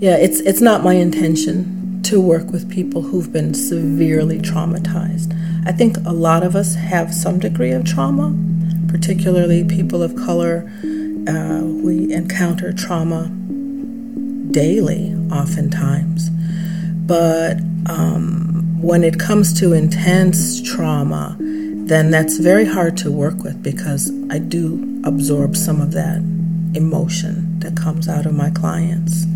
Yeah, it's it's not my intention to work with people who've been severely traumatized. I think a lot of us have some degree of trauma, particularly people of color. Uh, we encounter trauma daily, oftentimes. But um, when it comes to intense trauma, then that's very hard to work with because I do absorb some of that emotion that comes out of my clients.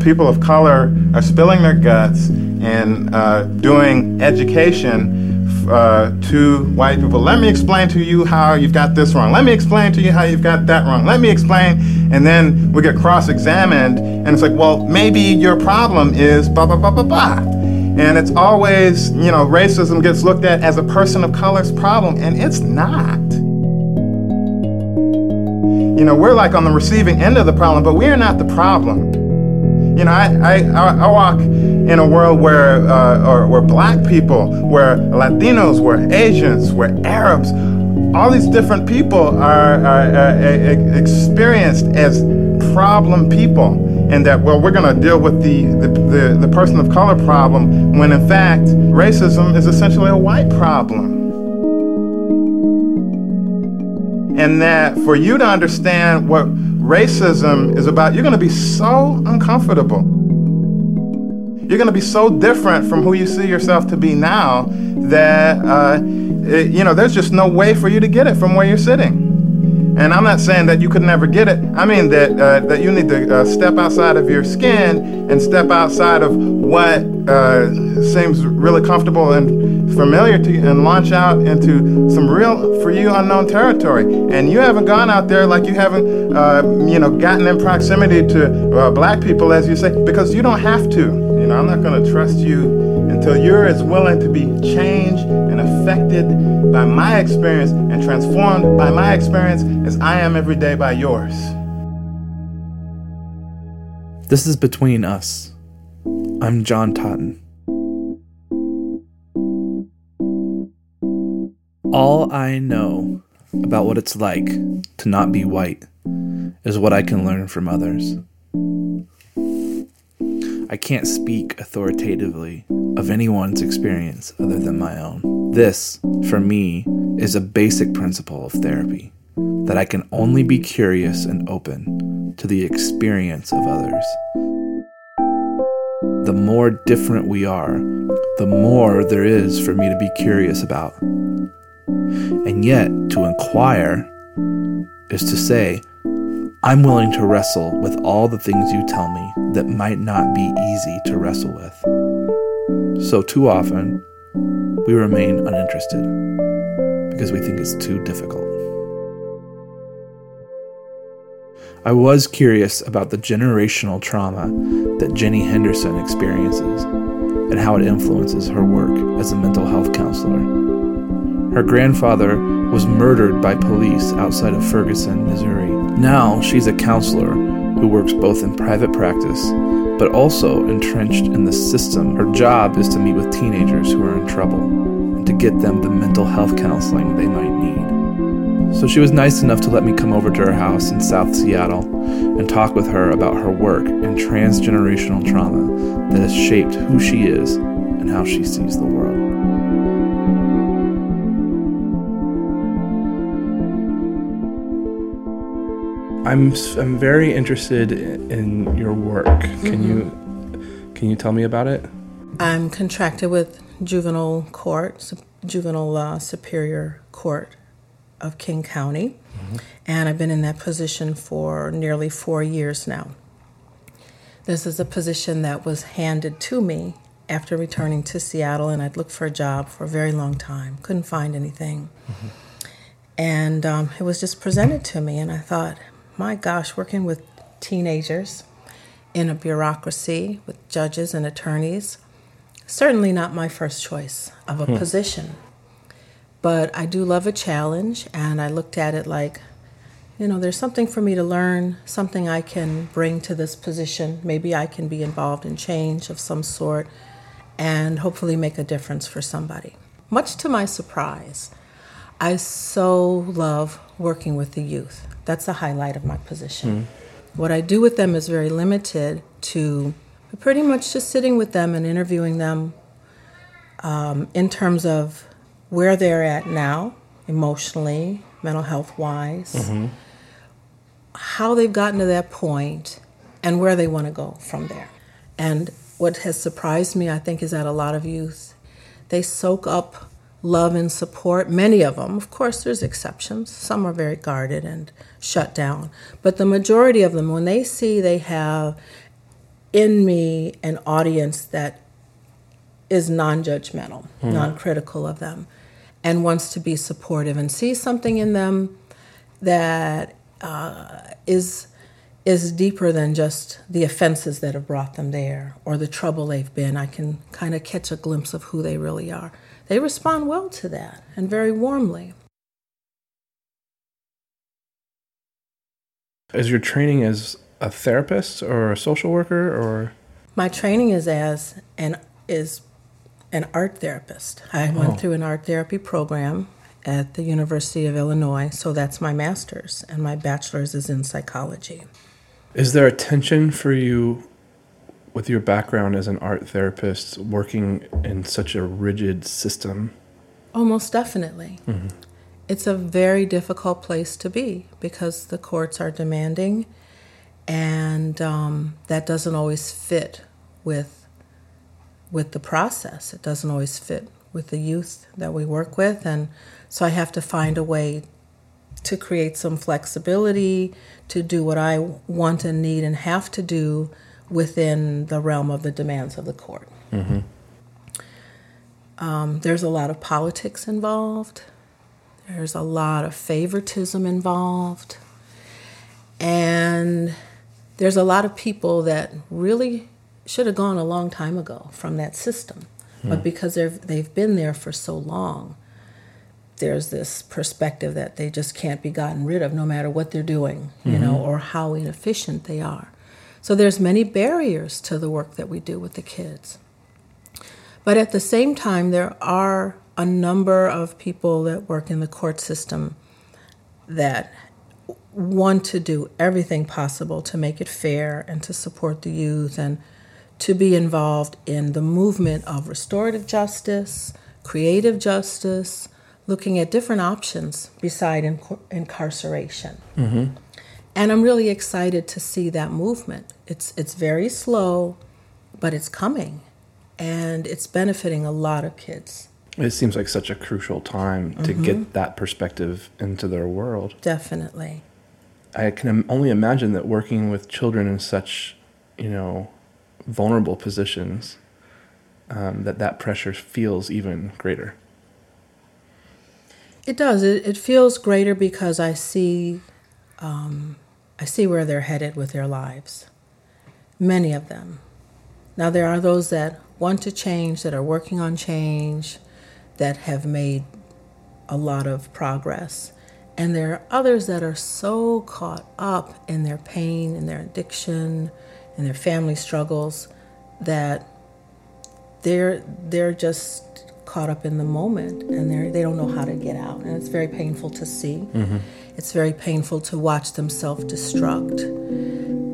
People of color are spilling their guts and uh, doing education uh, to white people. Let me explain to you how you've got this wrong. Let me explain to you how you've got that wrong. Let me explain. And then we get cross examined, and it's like, well, maybe your problem is blah, blah, blah, blah, blah. And it's always, you know, racism gets looked at as a person of color's problem, and it's not. You know, we're like on the receiving end of the problem, but we're not the problem. You know, I, I, I walk in a world where, uh, or, where black people, where Latinos, where Asians, where Arabs, all these different people are, are, are experienced as problem people. And that well we're going to deal with the, the, the, the, person of color problem when in fact racism is essentially a white problem. And that for you to understand what racism is about you're going to be so uncomfortable you're going to be so different from who you see yourself to be now that, uh, it, you know, there's just no way for you to get it from where you're sitting. And I'm not saying that you could never get it. I mean that uh, that you need to uh, step outside of your skin and step outside of what uh, seems really comfortable and familiar to you, and launch out into some real, for you, unknown territory. And you haven't gone out there like you haven't, uh, you know, gotten in proximity to uh, black people, as you say, because you don't have to You know, I'm not going to trust you until you're as willing to be changed and affected by my experience and transformed by my experience as I am every day by yours. This is Between Us. I'm John Totten. All I know about what it's like to not be white is what I can learn from others. I can't speak authoritatively of anyone's experience other than my own. This, for me, is a basic principle of therapy that I can only be curious and open to the experience of others. The more different we are, the more there is for me to be curious about. And yet, to inquire is to say, I'm willing to wrestle with all the things you tell me that might not be easy to wrestle with. So, too often, we remain uninterested because we think it's too difficult. I was curious about the generational trauma that Jenny Henderson experiences and how it influences her work as a mental health counselor. Her grandfather was murdered by police outside of Ferguson, Missouri. Now she's a counselor who works both in private practice but also entrenched in the system. Her job is to meet with teenagers who are in trouble and to get them the mental health counseling they might need. So she was nice enough to let me come over to her house in South Seattle and talk with her about her work and transgenerational trauma that has shaped who she is and how she sees the world. I'm I'm very interested in your work. Can mm-hmm. you can you tell me about it? I'm contracted with juvenile court, juvenile uh, superior court of King County, mm-hmm. and I've been in that position for nearly four years now. This is a position that was handed to me after returning to Seattle, and I'd looked for a job for a very long time, couldn't find anything. Mm-hmm. And um, it was just presented to me, and I thought, my gosh, working with teenagers in a bureaucracy with judges and attorneys, certainly not my first choice of a hmm. position. But I do love a challenge, and I looked at it like, you know, there's something for me to learn, something I can bring to this position. Maybe I can be involved in change of some sort and hopefully make a difference for somebody. much to my surprise, I so love working with the youth. That's the highlight of my position. Mm. What I do with them is very limited to pretty much just sitting with them and interviewing them um, in terms of where they're at now, emotionally, mental health wise, mm-hmm. how they've gotten to that point, and where they want to go from there. And what has surprised me, I think, is that a lot of youth they soak up love and support. Many of them, of course, there's exceptions. Some are very guarded and shut down, but the majority of them, when they see they have in me an audience that is non judgmental, mm. non critical of them, and wants to be supportive and sees something in them that uh, is is deeper than just the offenses that have brought them there or the trouble they've been. I can kind of catch a glimpse of who they really are. They respond well to that and very warmly. Is your training as a therapist or a social worker or my training is as an is an art therapist. I oh. went through an art therapy program at the University of Illinois, so that's my master's, and my bachelor's is in psychology. Is there a tension for you with your background as an art therapist working in such a rigid system? Almost definitely. Mm-hmm. It's a very difficult place to be because the courts are demanding and um, that doesn't always fit with with the process. It doesn't always fit with the youth that we work with, and so I have to find a way to create some flexibility to do what I want and need and have to do within the realm of the demands of the court. Mm-hmm. Um, there's a lot of politics involved. There's a lot of favoritism involved, and there's a lot of people that really should have gone a long time ago from that system, hmm. but because they've they've been there for so long, there's this perspective that they just can't be gotten rid of no matter what they're doing, you mm-hmm. know, or how inefficient they are. So there's many barriers to the work that we do with the kids. But at the same time, there are a number of people that work in the court system that want to do everything possible to make it fair and to support the youth and to be involved in the movement of restorative justice, creative justice, looking at different options beside inc- incarceration. Mm-hmm. And I'm really excited to see that movement. It's it's very slow, but it's coming, and it's benefiting a lot of kids. It seems like such a crucial time to mm-hmm. get that perspective into their world. Definitely. I can only imagine that working with children in such, you know, vulnerable positions, um, that that pressure feels even greater. It does. It, it feels greater because I see, um, I see where they're headed with their lives. Many of them. Now there are those that want to change, that are working on change, that have made a lot of progress. And there are others that are so caught up in their pain and their addiction and their family struggles that they're they're just caught up in the moment and they they don't know how to get out and it's very painful to see. Mm-hmm. It's very painful to watch them self-destruct.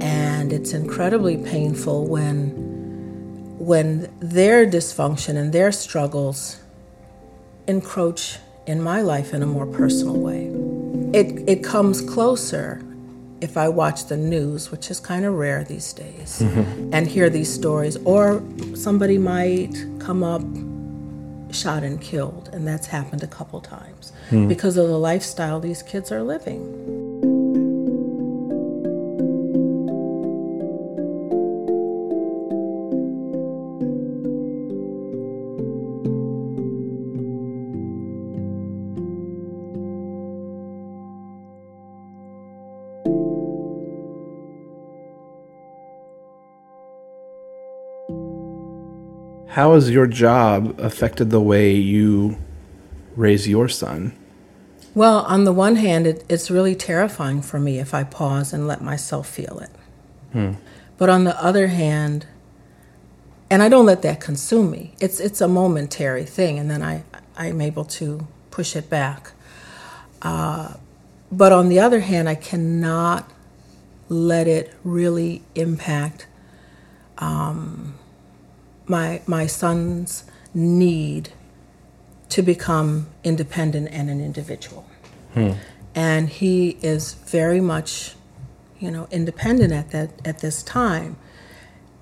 And it's incredibly painful when when their dysfunction and their struggles encroach in my life in a more personal way it, it comes closer if I watch the news, which is kind of rare these days, mm-hmm. and hear these stories. Or somebody might come up shot and killed, and that's happened a couple times mm. because of the lifestyle these kids are living. How has your job affected the way you raise your son? Well, on the one hand, it, it's really terrifying for me if I pause and let myself feel it. Hmm. But on the other hand, and I don't let that consume me. It's it's a momentary thing, and then I I'm able to push it back. Uh, but on the other hand, I cannot let it really impact um, my my son's need to become independent and an individual. Hmm. And he is very much, you know, independent at that at this time.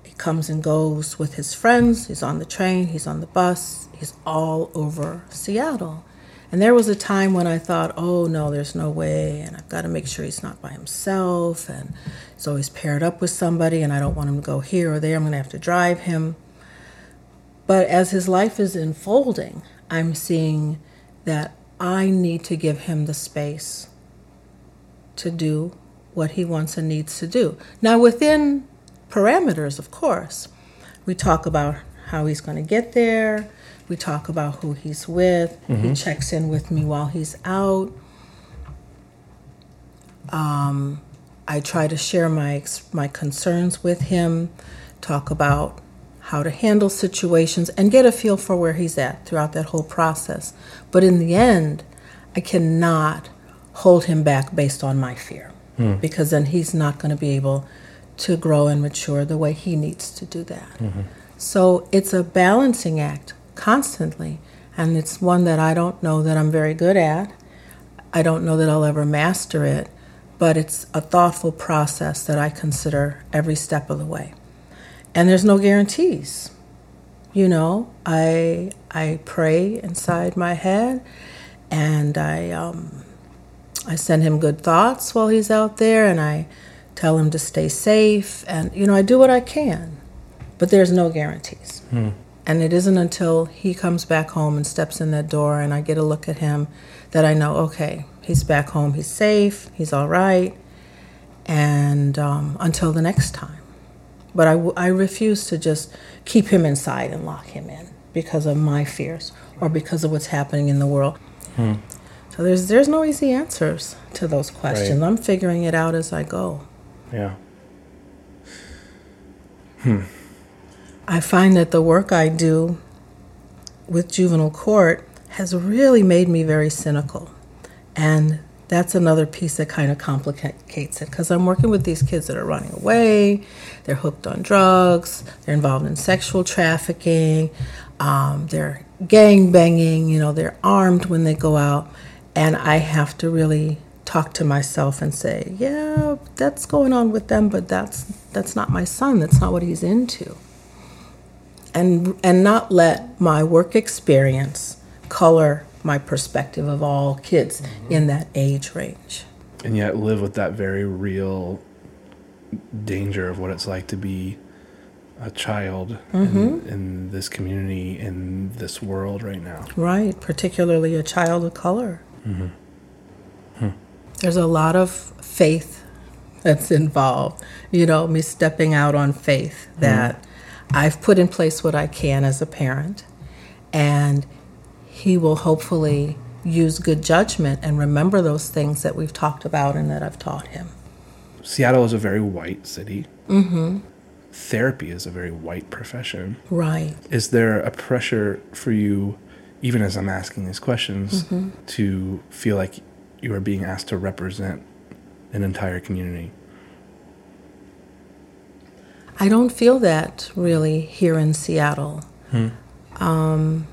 He comes and goes with his friends. He's on the train. He's on the bus. He's all over Seattle. And there was a time when I thought, oh no, there's no way, and I've got to make sure he's not by himself, and he's always paired up with somebody, and I don't want him to go here or there. I'm going to have to drive him. But as his life is unfolding, I'm seeing that I need to give him the space to do what he wants and needs to do. Now, within parameters, of course, we talk about how he's going to get there, we talk about who he's with, mm-hmm. he checks in with me while he's out. Um, I try to share my my concerns with him, talk about how to handle situations, and get a feel for where he's at throughout that whole process. But in the end, I cannot hold him back based on my fear hmm. because then he's not going to be able to grow and mature the way he needs to do that. Mm-hmm. So it's a balancing act constantly, and it's one that I don't know that I'm very good at. I don't know that I'll ever master it, but it's a thoughtful process that I consider every step of the way and there's no guarantees. You know, I I pray inside my head, and I um, I send him good thoughts while he's out there, and I tell him to stay safe, and you know I do what I can, but there's no guarantees. Hmm. And it isn't until he comes back home and steps in that door, and I get a look at him, that I know, okay, he's back home, he's safe, he's all right, and um, until the next time. But I, I refuse to just keep him inside and lock him in because of my fears or because of what's happening in the world. Hmm. So there's there's no easy answers to those questions. Right. I'm figuring it out as I go. Yeah. Hmm. I find that the work I do with juvenile court has really made me very cynical. And that's another piece that kind of complicates it because I'm working with these kids that are running away, they're hooked on drugs, they're involved in sexual trafficking, um, they're gang banging, you know, they're armed when they go out, and I have to really talk to myself and say, yeah, that's going on with them, but that's that's not my son. That's not what he's into. And and not let my work experience color my perspective of all kids mm-hmm. in that age range. And yet live with that very real danger of what it's like to be a child mm-hmm. in, in, this community, in this world right now. Right, particularly a child of color. Mm-hmm. Hmm. There's a lot of faith that's involved. You know, me stepping out on faith that mm-hmm. I've put in place what I can as a parent. And he will hopefully use good judgment and remember those things that we've talked about and that I've taught him. Seattle is a very white city. Mm-hmm. Therapy is a very white profession. Right. Is there a pressure for you, even as I'm asking these questions, mm-hmm. to feel like you are being asked to represent an entire community? I don't feel that really here in Seattle. Hmm. Um,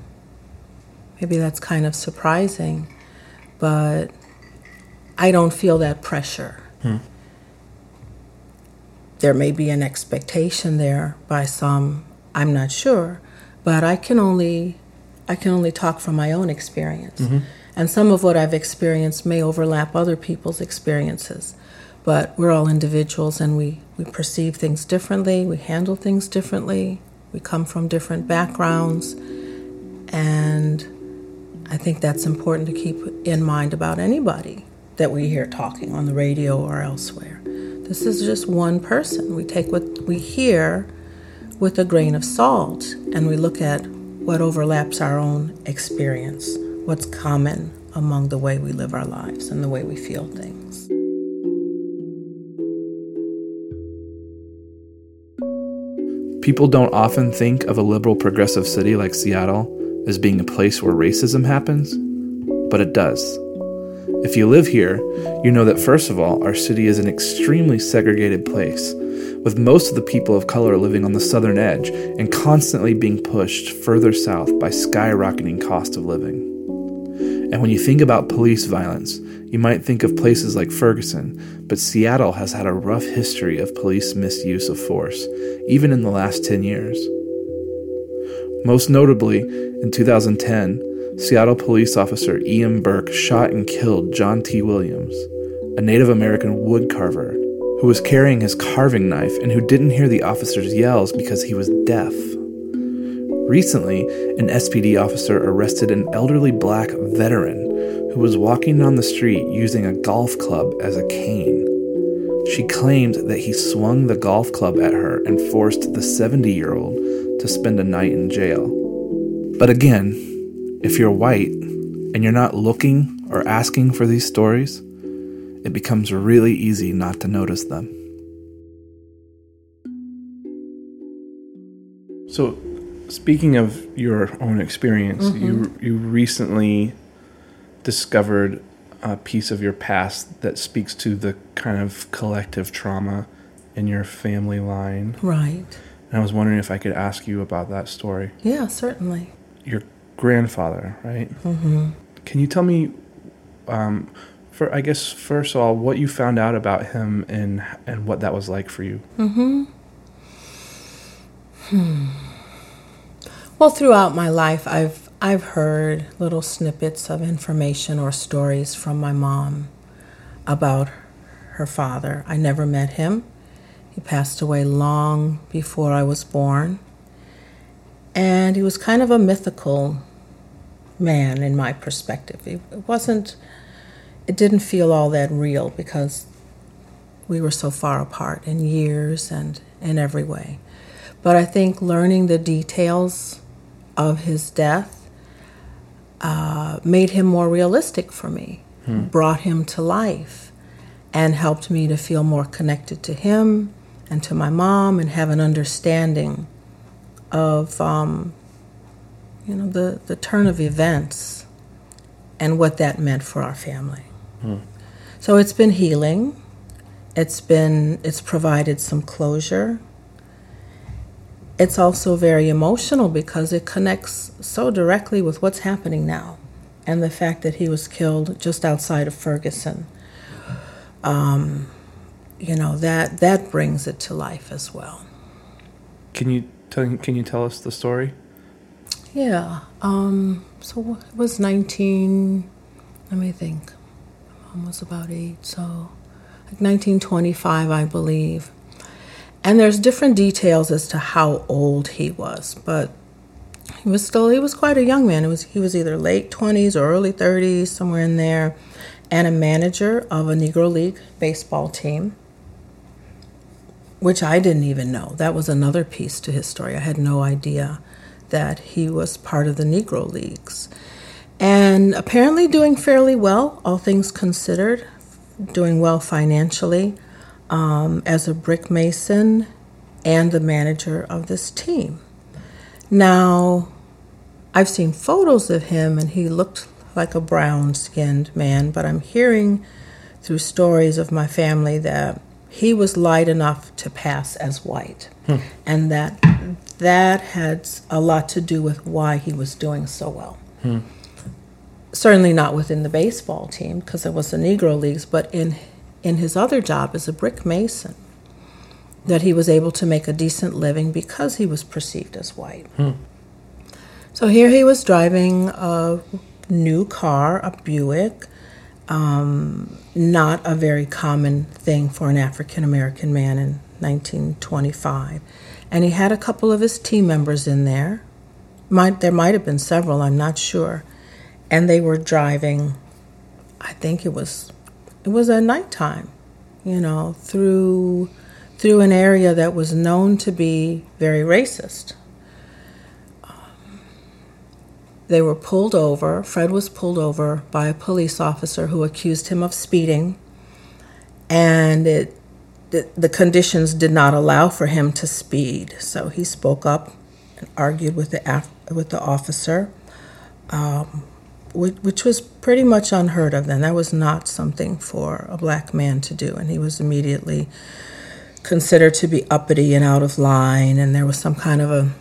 Maybe that's kind of surprising, but I don't feel that pressure. Hmm. There may be an expectation there by some, I'm not sure, but I can only I can only talk from my own experience. Mm-hmm. And some of what I've experienced may overlap other people's experiences. But we're all individuals and we, we perceive things differently, we handle things differently, we come from different backgrounds. And I think that's important to keep in mind about anybody that we hear talking on the radio or elsewhere. This is just one person. We take what we hear with a grain of salt and we look at what overlaps our own experience, what's common among the way we live our lives and the way we feel things. People don't often think of a liberal progressive city like Seattle as being a place where racism happens, but it does. If you live here, you know that first of all, our city is an extremely segregated place, with most of the people of color living on the southern edge and constantly being pushed further south by skyrocketing cost of living. And when you think about police violence, you might think of places like Ferguson, but Seattle has had a rough history of police misuse of force, even in the last 10 years. Most notably, in 2010, Seattle police officer Ian Birk shot and killed John T. Williams, a Native American woodcarver who was carrying his carving knife and who didn't hear the officer's yells because he was deaf. Recently, an SPD officer arrested an elderly black veteran who was walking down the street using a golf club as a cane. She claimed that he swung the golf club at her and forced the 70 year old to spend a night in jail. But again, if you're white and you're not looking or asking for these stories, it becomes really easy not to notice them. So, speaking of your own experience, mm-hmm. you you recently discovered a piece of your past that speaks to the kind of collective trauma in your family line. Right. And I was wondering if I could ask you about that story. Yeah, certainly. Your grandfather, right? Mm-hmm. Can you tell me, um, for I guess first of all, what you found out about him and and what that was like for you? Mm-hmm. Hmm. Well, throughout my life, I've I've heard little snippets of information or stories from my mom about her father. I never met him. He passed away long before I was born. And he was kind of a mythical man in my perspective. It wasn't, it didn't feel all that real because we were so far apart in years and in every way. But I think learning the details of his death uh, made him more realistic for me, hmm. brought him to life, and helped me to feel more connected to him and to my mom and have an understanding of um, you know the, the turn of events and what that meant for our family. Hmm. So it's been healing. It's been it's provided some closure. It's also very emotional because it connects so directly with what's happening now and the fact that he was killed just outside of Ferguson. Um, you know that that brings it to life as well. Can you tell, can you tell us the story? Yeah. Um, so it was 19. Let me think. Mom was about eight, so like 1925, I believe. And there's different details as to how old he was, but he was still he was quite a young man. It was he was either late 20s or early 30s, somewhere in there, and a manager of a Negro League baseball team which I didn't even know. That was another piece to his story. I had no idea that he was part of the Negro Leagues. And apparently doing fairly well, all things considered, doing well financially um, as a brick mason and the manager of this team. Now, I've seen photos of him and he looked like a brown skinned man, but I'm hearing through stories of my family that he was light enough to pass as white, hmm. and that that had a lot to do with why he was doing so well. Hmm. Certainly not within the baseball team because it was the Negro Leagues, but in in his other job as a brick mason, that he was able to make a decent living because he was perceived as white. Hmm. So here he was driving a new car, a Buick, um, not a very common thing for an African American man in 1925. And he had a couple of his team members in there. Might, there might have been several, I'm not sure. And they were driving, I think it was it was at nighttime, you know, through through an area that was known to be very racist. They were pulled over. Fred was pulled over by a police officer who accused him of speeding, and it, the, the conditions did not allow for him to speed. So he spoke up and argued with the with the officer. um, which, which was pretty much unheard of then. That was not something for a black man to do, and he was immediately considered to be uppity and out of line, and there was some kind of a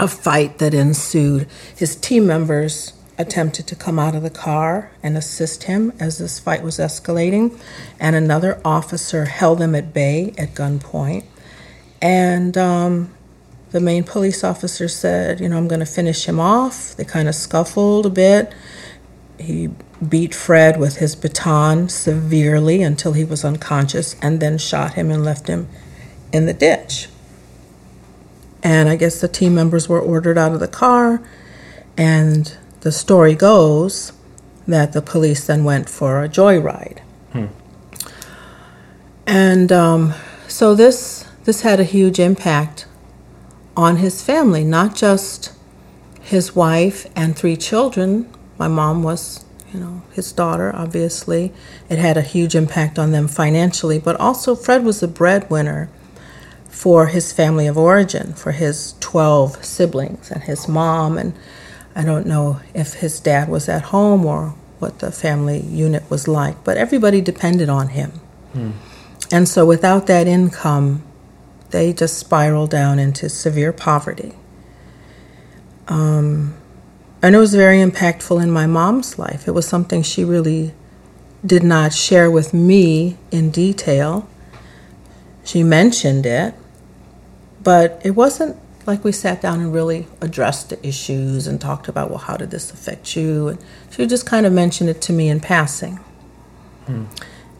a fight that ensued. His team members attempted to come out of the car and assist him as this fight was escalating, and another officer held them at bay at gunpoint. And um, the main police officer said, You know, I'm going to finish him off. They kind of scuffled a bit. He beat Fred with his baton severely until he was unconscious and then shot him and left him in the ditch. And I guess the team members were ordered out of the car. And the story goes that the police then went for a joyride. Hmm. And um, so this this had a huge impact on his family, not just his wife and three children. My mom was, you know, his daughter, obviously. It had a huge impact on them financially, but also Fred was the breadwinner for his family of origin, for his 12 siblings and his mom. And I don't know if his dad was at home or what the family unit was like, but everybody depended on him. Hmm. And so without that income, they just spiraled down into severe poverty. Um, and it was very impactful in my mom's life. It was something she really did not share with me in detail. She mentioned it, but it wasn't like we sat down and really addressed the issues and talked about, well, how did this affect you? And she just kind of mentioned it to me in passing. Hmm.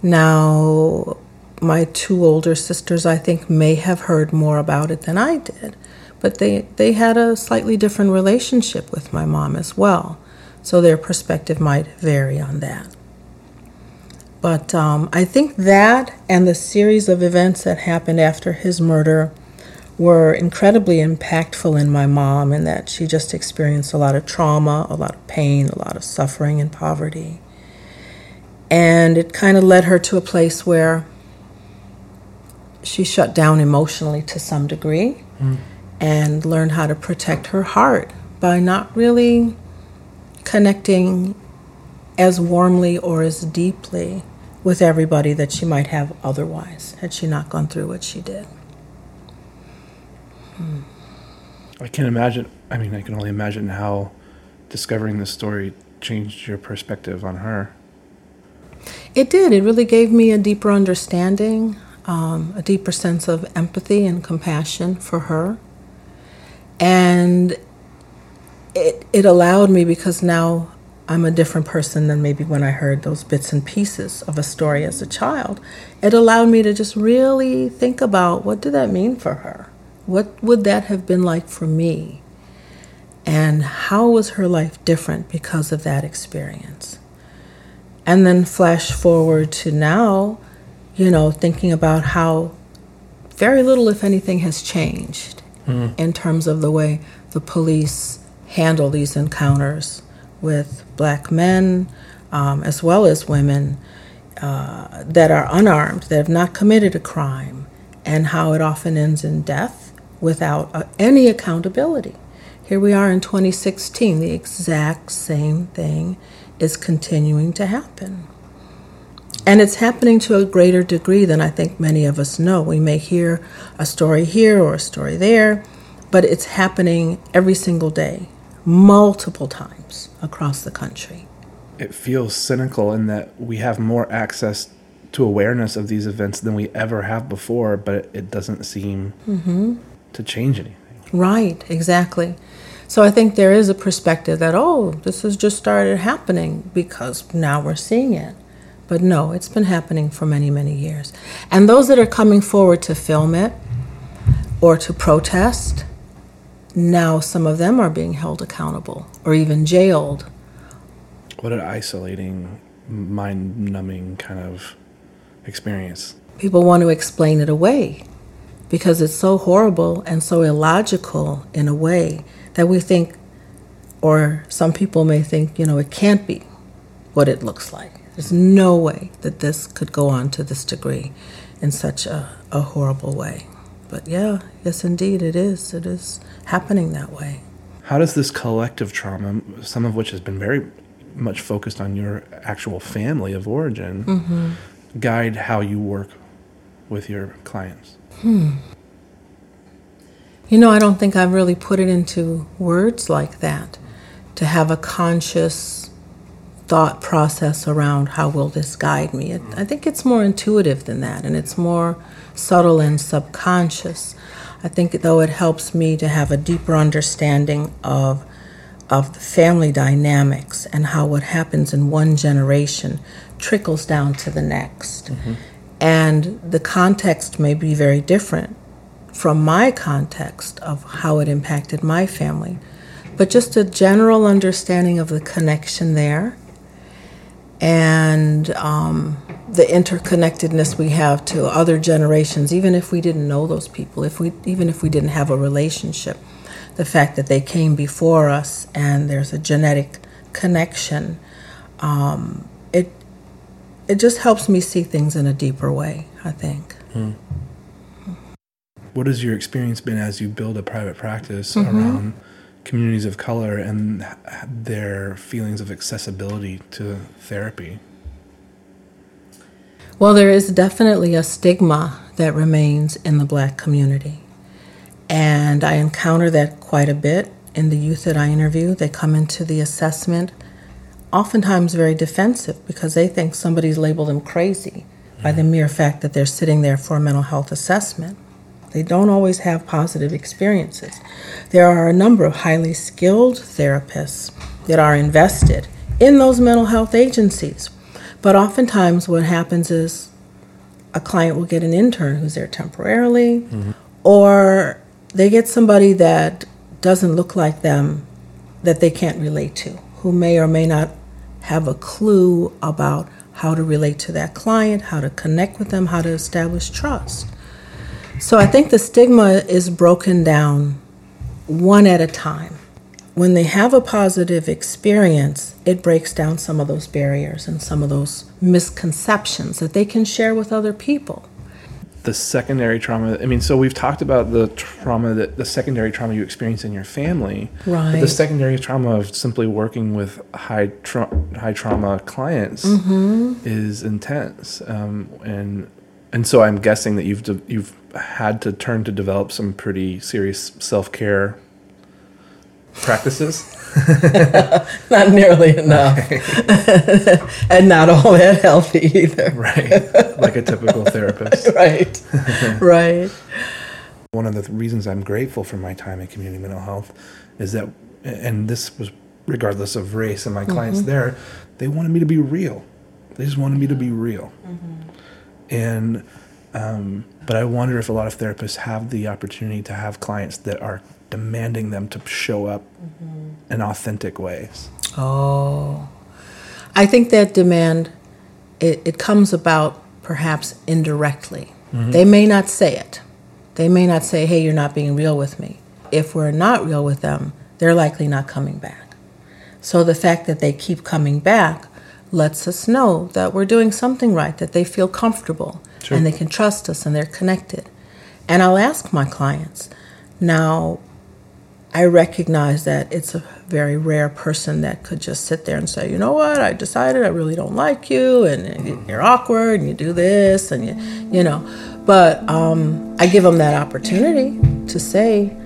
Now, my two older sisters, I think, may have heard more about it than I did, but they, they had a slightly different relationship with my mom as well, so their perspective might vary on that. But um, I think that and the series of events that happened after his murder were incredibly impactful in my mom, in that she just experienced a lot of trauma, a lot of pain, a lot of suffering and poverty. And it kind of led her to a place where she shut down emotionally to some degree mm. and learned how to protect her heart by not really connecting as warmly or as deeply with everybody that she might have otherwise had she not gone through what she did. I can't imagine. I mean, I can only imagine how discovering this story changed your perspective on her. It did. It really gave me a deeper understanding um, a deeper sense of empathy and compassion for her. And it, it allowed me because now I'm a different person than maybe when I heard those bits and pieces of a story as a child. It allowed me to just really think about what did that mean for her? What would that have been like for me? And how was her life different because of that experience? And then flash forward to now, you know, thinking about how very little, if anything, has changed mm. in terms of the way the police handle these encounters with black men um, as well as women uh, that are unarmed, that have not committed a crime, and how it often ends in death without uh, any accountability. Here we are in 2016, the exact same thing is continuing to happen. And it's happening to a greater degree than I think many of us know. We may hear a story here or a story there, but it's happening every single day, multiple times across the country. It feels cynical in that we have more access to awareness of these events than we ever have before, but it doesn't seem mm-hmm. To change anything. Right, exactly. So I think there is a perspective that, oh, this has just started happening because now we're seeing it. But no, it's been happening for many, many years. And those that are coming forward to film it or to protest, now some of them are being held accountable or even jailed. What an isolating, mind numbing kind of experience. People want to explain it away because it's so horrible and so illogical in a way that we think, or some people may think, you know, it can't be what it looks like. There's no way that this could go on to this degree in such a, a horrible way. But yeah, yes, indeed, it is. It is happening that way. How does this collective trauma, some of which has been very much focused on your actual family of origin, Mm-hmm. guide how you work with your clients? Hmm. You know, I don't think I've really put it into words like that to have a conscious thought process around how will this guide me. It, I think it's more intuitive than that and it's more subtle and subconscious. I think though it helps me to have a deeper understanding of of the family dynamics and how what happens in one generation trickles down to the next. Mm-hmm. And the context may be very different from my context of how it impacted my family, but just a general understanding of the connection there and um, the interconnectedness we have to other generations, even if we didn't know those people, if we even if we didn't have a relationship, the fact that they came before us and there's a genetic connection, um, it it just helps me see things in a deeper way. I think. What has your experience been as you build a private practice Mm-hmm. around communities of color and their feelings of accessibility to therapy? Well, there is definitely a stigma that remains in the black community. And I encounter that quite a bit in the youth that I interview. They come into the assessment oftentimes very defensive because they think somebody's labeled them crazy by the mere fact that they're sitting there for a mental health assessment. They don't always have positive experiences. There are a number of highly skilled therapists that are invested in those mental health agencies. But oftentimes, what happens is a client will get an intern who's there temporarily, or they get somebody that doesn't look like them that they can't relate to, who may or may not have a clue about how to relate to that client, how to connect with them, how to establish trust. So I think the stigma is broken down one at a time. When they have a positive experience, it breaks down some of those barriers and some of those misconceptions that they can share with other people. The secondary trauma, I mean, so we've talked about the trauma that the secondary trauma you experience in your family. But the secondary trauma of simply working with high tra- high trauma clients Mm-hmm. is intense. Um, and and so I'm guessing that you've de- you've had to turn to develop some pretty serious self-care practices. Not nearly enough. and not all that healthy either. right. Like a typical therapist. Right. right. One of the reasons I'm grateful for my time in community mental health is that, and this was regardless of race and my clients there, they wanted me to be real. They just wanted me to be real. And, um, but I wonder if a lot of therapists have the opportunity to have clients that are demanding them to show up mm-hmm. in authentic ways. Oh. I think that demand it, it comes about perhaps indirectly. Mm-hmm. They may not say it. They may not say, "Hey, you're not being real with me." If we're not real with them, they're likely not coming back. So the fact that they keep coming back lets us know that we're doing something right, that they feel comfortable Sure. and they can trust us and they're connected. And I'll ask my clients, now I recognize that it's a very rare person that could just sit there and say, you know what, I decided I really don't like you, and you're awkward, and you do this, and you, you know. But um, I give them that opportunity to say,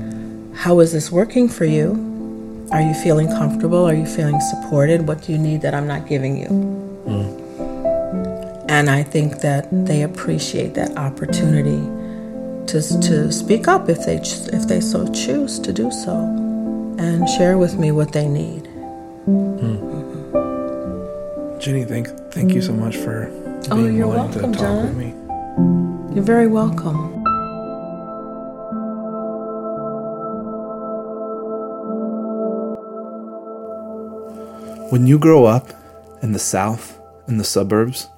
how is this working for you? Are you feeling comfortable? Are you feeling supported? What do you need that I'm not giving you? And I think that they appreciate that opportunity to, to speak up if they if they so choose to do so, and share with me what they need. Hmm. Jenny, thank thank you so much for Oh, being you're willing welcome, to talk John. with me. You're very welcome. When you grow up in the South, in the suburbs,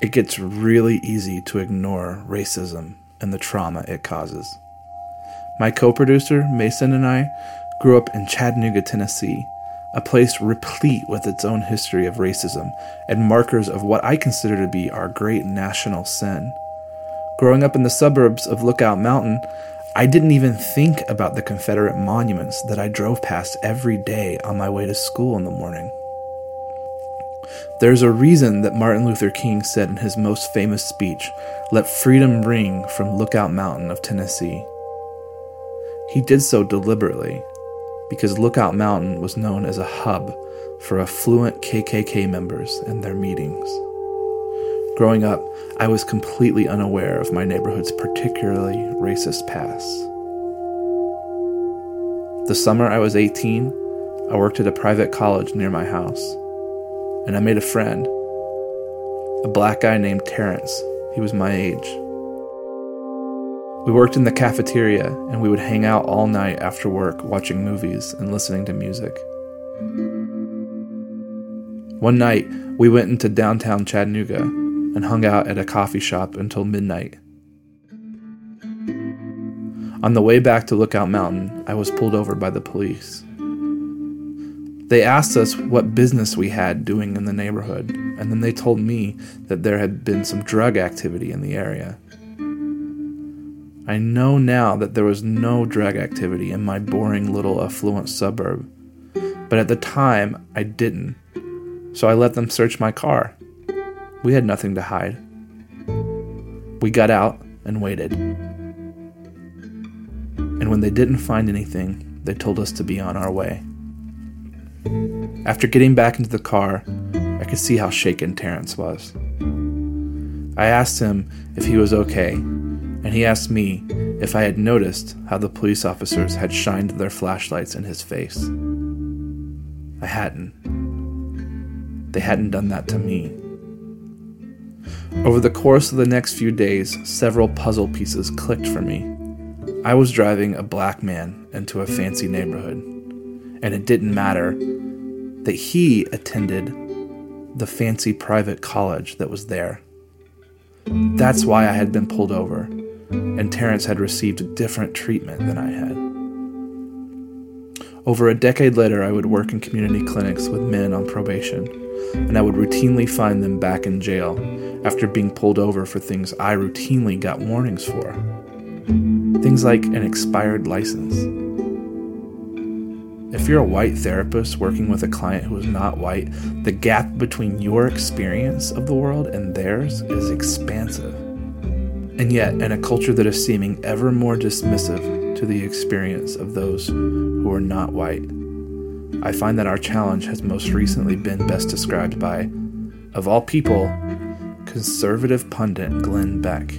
it gets really easy to ignore racism and the trauma it causes. My co producer, Mason, and I grew up in Chattanooga, Tennessee, a place replete with its own history of racism and markers of what I consider to be our great national sin. Growing up in the suburbs of Lookout Mountain, I didn't even think about the Confederate monuments that I drove past every day on my way to school in the morning. There's a reason that Martin Luther King said in his most famous speech, Let freedom ring from Lookout Mountain of Tennessee. He did so deliberately because Lookout Mountain was known as a hub for affluent KKK members and their meetings. Growing up, I was completely unaware of my neighborhood's particularly racist past. The summer I was 18, I worked at a private college near my house, and I made a friend, a black guy named Terrence. He was my age. We worked in the cafeteria, and we would hang out all night after work watching movies and listening to music. One night, we went into downtown Chattanooga and hung out at a coffee shop until midnight. On the way back to Lookout Mountain, I was pulled over by the police. They asked us what business we had doing in the neighborhood, and then they told me that there had been some drug activity in the area. I know now that there was no drug activity in my boring little affluent suburb, but at the time I didn't, so I let them search my car. We had nothing to hide. We got out and waited. And when they didn't find anything, they told us to be on our way. After getting back into the car, I could see how shaken Terrence was. I asked him if he was okay and he asked me if I had noticed how the police officers had shined their flashlights in his face. I hadn't. They hadn't done that to me. Over the course of the next few days, several puzzle pieces clicked for me. I was driving a black man into a fancy neighborhood, and it didn't matter that he attended the fancy private college that was there. That's why I had been pulled over and Terrence had received different treatment than I had. Over a decade later, I would work in community clinics with men on probation, and I would routinely find them back in jail after being pulled over for things I routinely got warnings for. Things like an expired license. If you're a white therapist working with a client who is not white, the gap between your experience of the world and theirs is expansive. And yet, in a culture that is seeming ever more dismissive to the experience of those who are not white, I find that our challenge has most recently been best described by, of all people, conservative pundit Glenn Beck.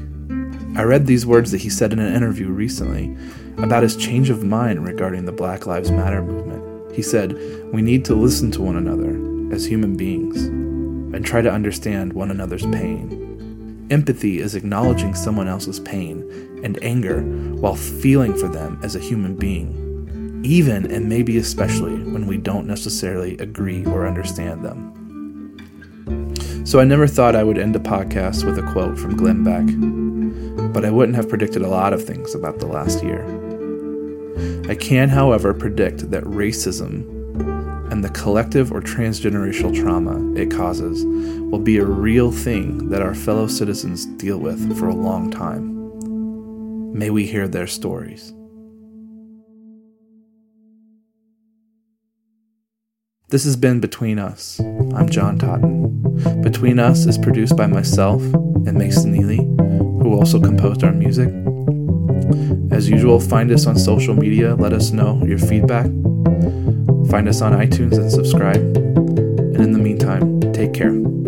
I read these words that he said in an interview recently about his change of mind regarding the Black Lives Matter movement. He said, We need to listen to one another as human beings and try to understand one another's pain. Empathy is acknowledging someone else's pain and anger while feeling for them as a human being, even and maybe especially when we don't necessarily agree or understand them. So I never thought I would end a podcast with a quote from Glenn Beck, but I wouldn't have predicted a lot of things about the last year. I can, however, predict that racism and the collective or transgenerational trauma it causes will be a real thing that our fellow citizens deal with for a long time. May we hear their stories. This has been Between Us. I'm John Totten. Between Us is produced by myself and Mason Neely, who also composed our music. As usual, find us on social media. Let us know your feedback. Find us on iTunes and subscribe. And in the meantime, take care.